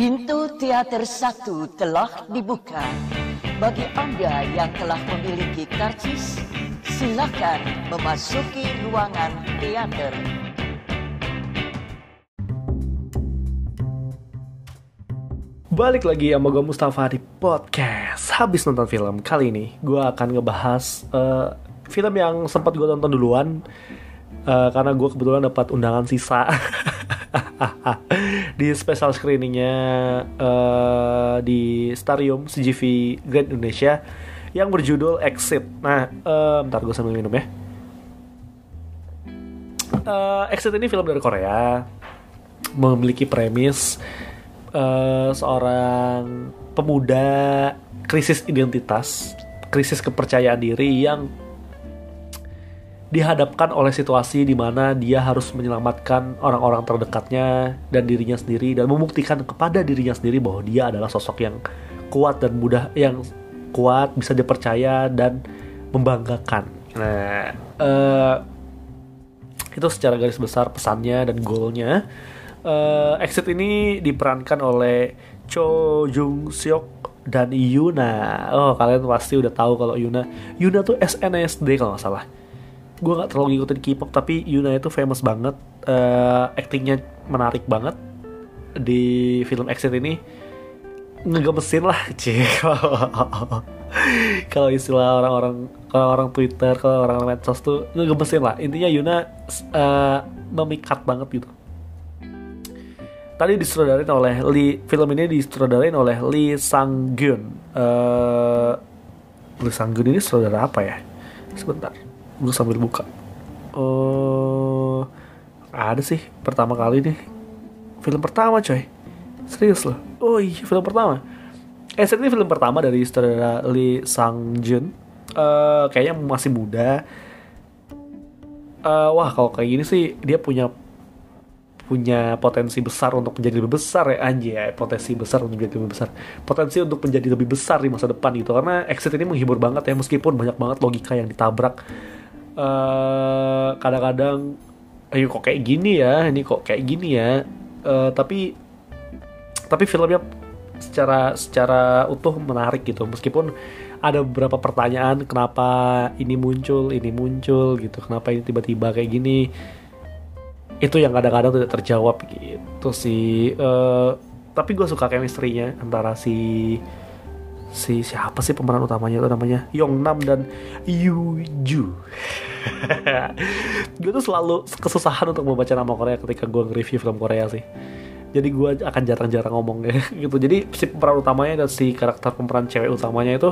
Pintu teater satu telah dibuka. Bagi Anda yang telah memiliki karcis, silakan memasuki ruangan teater. Balik lagi sama gue Mustafa di podcast Habis nonton film Kali ini gue akan ngebahas uh, Film yang sempat gue tonton duluan uh, Karena gue kebetulan dapat undangan sisa Di special screeningnya uh, Di Starium CGV Grand Indonesia Yang berjudul Exit. Nah, uh, bentar gue sambil minum ya. Uh, Exit ini film dari Korea. Memiliki premis uh, seorang pemuda krisis identitas, krisis kepercayaan diri yang dihadapkan oleh situasi di mana dia harus menyelamatkan orang-orang terdekatnya dan dirinya sendiri dan membuktikan kepada dirinya sendiri bahwa dia adalah sosok yang kuat dan mudah yang kuat bisa dipercaya dan membanggakan. Nah, uh, itu secara garis besar pesannya dan goalnya uh, Exit ini diperankan oleh Cho Jung Seok dan Yuna. Oh, kalian pasti udah tahu kalau Yuna. Yuna tuh SNSD kalau nggak salah. Gue nggak terlalu ngikutin K-pop tapi Yuna itu famous banget. Uh, actingnya menarik banget di film Exit ini. Ngegemesin lah, cih. kalau istilah orang-orang kalau orang Twitter, kalau orang medsos tuh ngegemesin lah. Intinya Yuna uh, memikat banget gitu tadi disutradarain oleh Lee film ini disutradarain oleh Lee Sang Gun uh, Lee Sang Gun ini sutradara apa ya sebentar gue sambil buka. Oh ada sih pertama kali nih. Film pertama coy. Serius loh. Oh iya film pertama. Eh ini film pertama dari sutradara Lee Sang Jun uh, kayaknya masih muda. Uh, wah kalau kayak gini sih dia punya punya potensi besar untuk menjadi lebih besar ya. Anjay ya potensi besar untuk menjadi lebih besar. Potensi untuk menjadi lebih besar di masa depan gitu. Karena exit ini menghibur banget ya meskipun banyak banget logika yang ditabrak uh, kadang-kadang ayo kok kayak gini ya? Ini kok kayak gini ya? Uh, tapi tapi filmnya secara secara utuh menarik gitu. Meskipun ada beberapa pertanyaan kenapa ini muncul ini muncul? gitu. Kenapa ini tiba-tiba kayak gini? Itu yang kadang-kadang tidak terjawab gitu sih. Uh, tapi gue suka chemistry-nya antara si si siapa sih pemeran utamanya itu namanya? Yong Nam dan Yu Ju. Gue tuh selalu kesusahan untuk membaca nama Korea ketika gue nge-review film Korea sih. Jadi gue akan jarang-jarang ngomongnya gitu. Jadi si pemeran utamanya dan si karakter pemeran cewek utamanya itu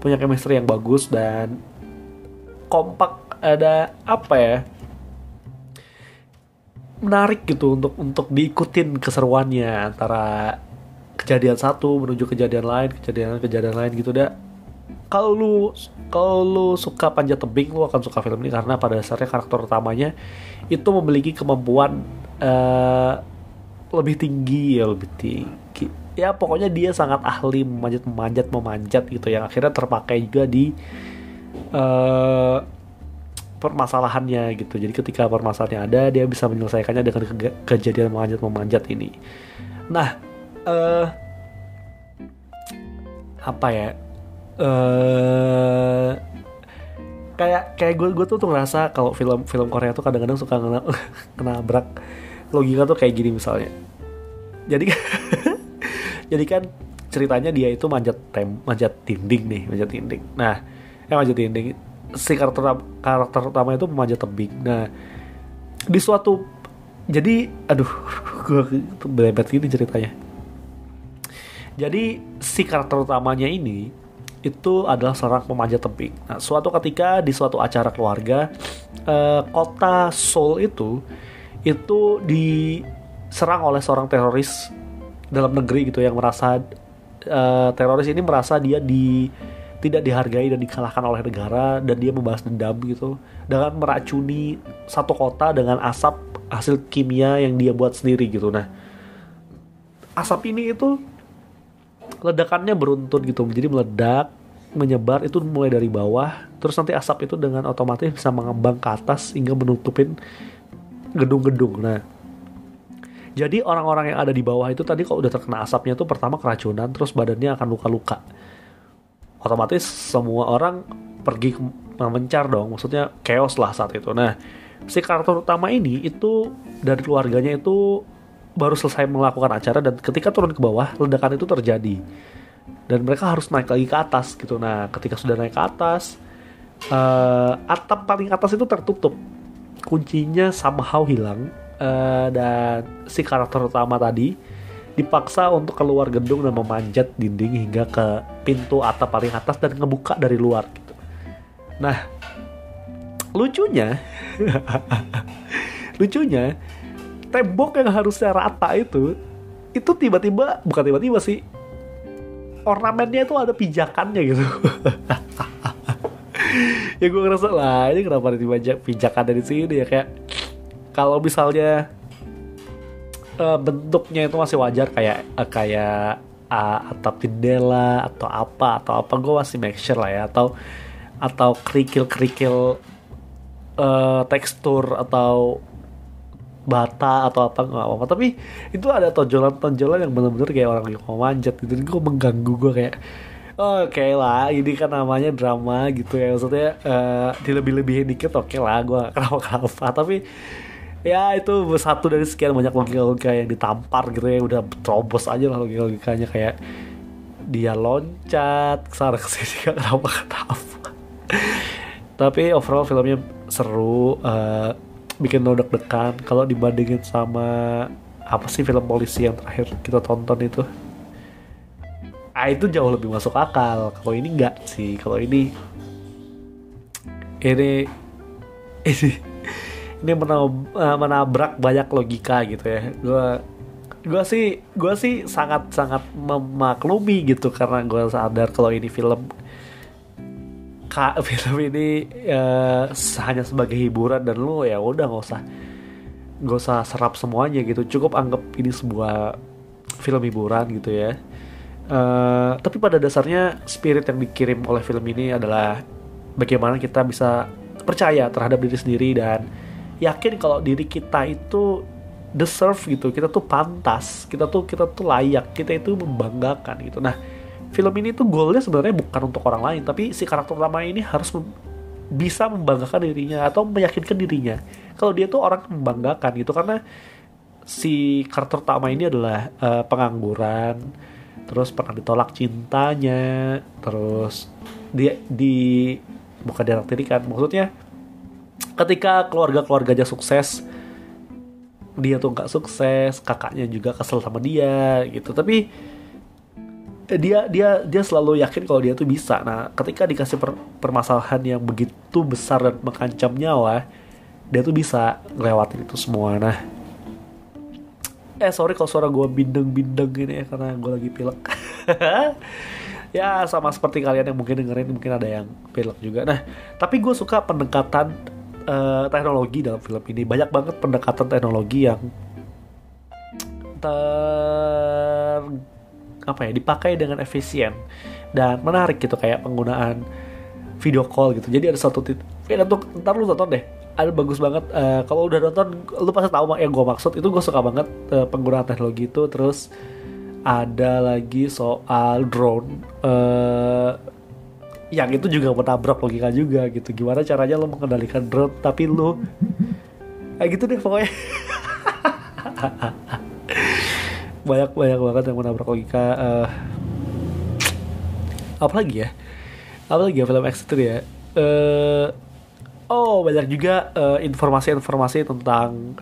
punya chemistry yang bagus dan kompak ada apa ya menarik gitu untuk untuk diikutin keseruannya antara kejadian satu menuju kejadian lain kejadian kejadian lain gitu dah kalau lu kalau lu suka panjat tebing lu akan suka film ini karena pada dasarnya karakter utamanya itu memiliki kemampuan uh, lebih tinggi ya lebih tinggi ya pokoknya dia sangat ahli memanjat memanjat memanjat gitu yang akhirnya terpakai juga di uh, permasalahannya gitu. Jadi ketika permasalahannya ada, dia bisa menyelesaikannya dengan ke kejadian memanjat-memanjat ini. Nah, uh, apa ya? Uh, kayak kayak gue gue tuh tuh ngerasa kalau film film Korea tuh kadang-kadang suka kena kena brak logika tuh kayak gini misalnya. Jadi jadi kan ceritanya dia itu manjat tem manjat dinding nih manjat dinding. Nah, eh manjat dinding si karakter karakter utama itu memanjat tebing. Nah, di suatu jadi aduh gue belebet gini ceritanya. Jadi si karakter utamanya ini itu adalah seorang pemanjat tebing. Nah, suatu ketika di suatu acara keluarga eh, kota Seoul itu itu diserang oleh seorang teroris dalam negeri gitu yang merasa eh, teroris ini merasa dia di tidak dihargai dan dikalahkan oleh negara dan dia membahas dendam gitu dengan meracuni satu kota dengan asap hasil kimia yang dia buat sendiri gitu nah asap ini itu ledakannya beruntun gitu jadi meledak menyebar itu mulai dari bawah terus nanti asap itu dengan otomatis bisa mengembang ke atas hingga menutupin gedung-gedung nah Jadi orang-orang yang ada di bawah itu tadi kalau udah terkena asapnya tuh pertama keracunan, terus badannya akan luka-luka. Otomatis semua orang pergi mencar dong, maksudnya chaos lah saat itu. Nah, si karakter utama ini itu dari keluarganya itu baru selesai melakukan acara dan ketika turun ke bawah ledakan itu terjadi dan mereka harus naik lagi ke atas gitu. Nah, ketika sudah naik ke atas, uh, atap paling atas itu tertutup, kuncinya somehow hilang uh, dan si karakter utama tadi dipaksa untuk keluar gedung dan memanjat dinding hingga ke pintu atap paling atas dan ngebuka dari luar gitu. Nah, lucunya lucunya tembok yang harusnya rata itu itu tiba-tiba bukan tiba-tiba sih ornamennya itu ada pijakannya gitu. Ya gue ngerasa lah ini kenapa ada pijakan dari sini ya? Kayak kalau misalnya uh, bentuknya itu masih wajar kayak uh, kayak uh, atap jendela atau apa atau apa gue masih make sure lah ya. Atau atau kerikil kerikil uh, tekstur atau bata atau apa nggak apa-apa. Tapi itu ada tonjolan-tonjolan yang bener-bener kayak orang yang mau manjat gitu. Gue mengganggu gue kayak oke okay lah ini kan namanya drama gitu ya. Maksudnya uh, dilebih-lebihin dikit oke okay lah gue kenapa kenapa tapi ya itu satu dari sekian banyak logika-logika yang ditampar gitu ya. Udah terobos aja lah logika-logikanya kayak dia loncat ke sana ke sini gak kenapa kenapa tapi overall filmnya seru uh, bikin lo deg-degan kalau dibandingin sama apa sih film polisi yang terakhir kita tonton itu? Ah itu jauh lebih masuk akal. Kalau ini enggak sih. Kalau ini ini ini ini eh, menabrak banyak logika gitu ya. Gue gue sih gue sih sangat sangat memaklumi gitu karena gue sadar kalau ini film kak film ini uh, hanya sebagai hiburan dan lo ya udah nggak usah nggak usah serap semuanya gitu. Cukup anggap ini sebuah film hiburan gitu ya. Uh, tapi pada dasarnya spirit yang dikirim oleh film ini adalah bagaimana kita bisa percaya terhadap diri sendiri dan yakin kalau diri kita itu deserve gitu. Kita tuh pantas kita tuh kita tuh layak kita itu membanggakan gitu. Nah film ini tuh goalnya sebenarnya bukan untuk orang lain tapi si karakter utama ini harus mem bisa membanggakan dirinya atau meyakinkan dirinya. Kalau dia tuh orang membanggakan gitu karena si karakter utama ini adalah uh, pengangguran terus pernah ditolak cintanya terus dia di bukan kan maksudnya ketika keluarga-keluarganya sukses dia tuh nggak sukses kakaknya juga kesel sama dia gitu. Tapi dia dia dia selalu yakin kalau dia tuh bisa. Nah ketika dikasih per, permasalahan yang begitu besar dan mengancam nyawa dia tuh bisa ngelewatin itu semua. Nah eh sorry kalau suara gue bindeng-bindeng gini ya karena gue lagi pilek. Ya sama seperti kalian yang mungkin dengerin mungkin ada yang pilek juga. Nah tapi gue suka pendekatan uh, teknologi dalam film ini. Banyak banget pendekatan teknologi yang ter apa ya dipakai dengan efisien dan menarik gitu kayak penggunaan video call gitu. Jadi ada satu titik ya untuk ntar lu tonton deh. Ada bagus banget uh, kalau udah nonton lu pasti tahu yang gue maksud. Itu gue suka banget uh, penggunaan teknologi itu. Terus ada lagi soal drone uh, yang itu juga menabrak logika juga gitu. Gimana caranya lo mengendalikan drone tapi lo kayak gitu deh pokoknya banyak banyak banget yang menabrak logika uh, apa lagi ya? Apa lagi ya film X itu ya? Uh, oh banyak juga informasi-informasi uh, tentang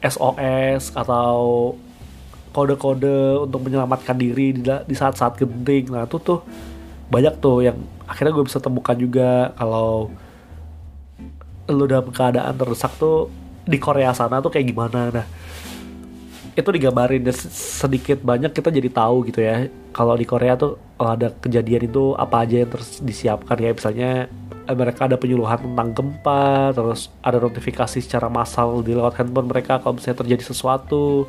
SOS atau kode-kode untuk menyelamatkan diri di saat-saat genting. Nah itu tuh banyak tuh yang akhirnya gue bisa temukan juga kalau lu dalam keadaan terdesak tuh di Korea sana tuh kayak gimana. Nah itu digambarin sedikit banyak kita jadi tahu gitu ya. Kalau di Korea tuh oh, ada kejadian itu apa aja yang terus disiapkan ya. Misalnya eh, mereka ada penyuluhan tentang gempa terus ada notifikasi secara massal di lewat handphone mereka kalau misalnya terjadi sesuatu.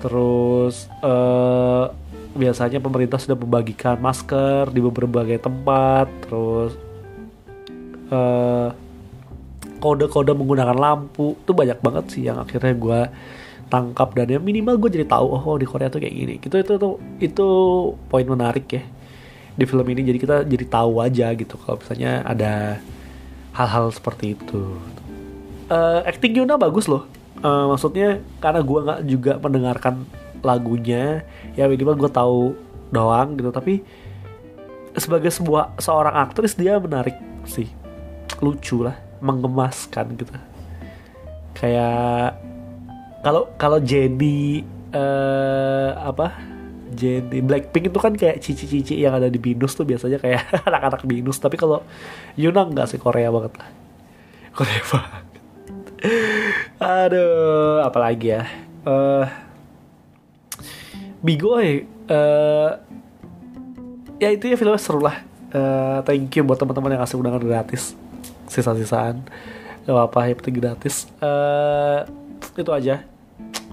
Terus uh, biasanya pemerintah sudah membagikan masker di berbagai tempat. Terus eh, kode-kode menggunakan lampu. Itu banyak banget sih yang akhirnya gue tangkap dan ya minimal gue jadi tahu oh di Korea tuh kayak gini. Gitu itu tuh itu poin menarik ya di film ini. Jadi kita jadi tahu aja gitu kalau misalnya ada hal-hal seperti itu. Uh, acting Yuna bagus loh. Uh, maksudnya karena gue nggak juga mendengarkan lagunya ya minimal gue tahu doang gitu. Tapi sebagai sebuah seorang aktris dia menarik sih. Lucu lah mengemaskan gitu. Kayak kalau kalau Jenny uh, apa? Jenny Blackpink itu kan kayak cici-cici yang ada di binus tuh biasanya kayak anak-anak binus. Tapi kalau Yuna nggak sih Korea banget Korea banget. Aduh apalagi ya? Uh, Bigoy uh, ya itu ya filmnya seru lah. Uh, thank you buat teman-teman yang kasih undangan gratis. Sisa-sisaan. Gak apa-apa yang penting gratis. Uh, itu aja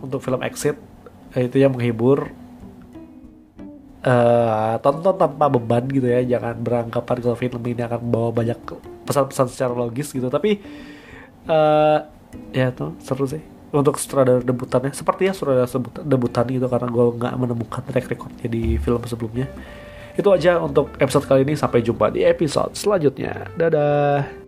untuk film Exit itu yang menghibur. Uh, tonton tanpa beban gitu ya jangan beranggapan kalau film ini akan membawa banyak pesan-pesan secara logis gitu. Tapi uh, ya tuh seru sih. Untuk sutradara debutannya seperti ya sutradara debutan gitu karena gue nggak menemukan track recordnya di film sebelumnya. Itu aja untuk episode kali ini sampai jumpa di episode selanjutnya. Dadah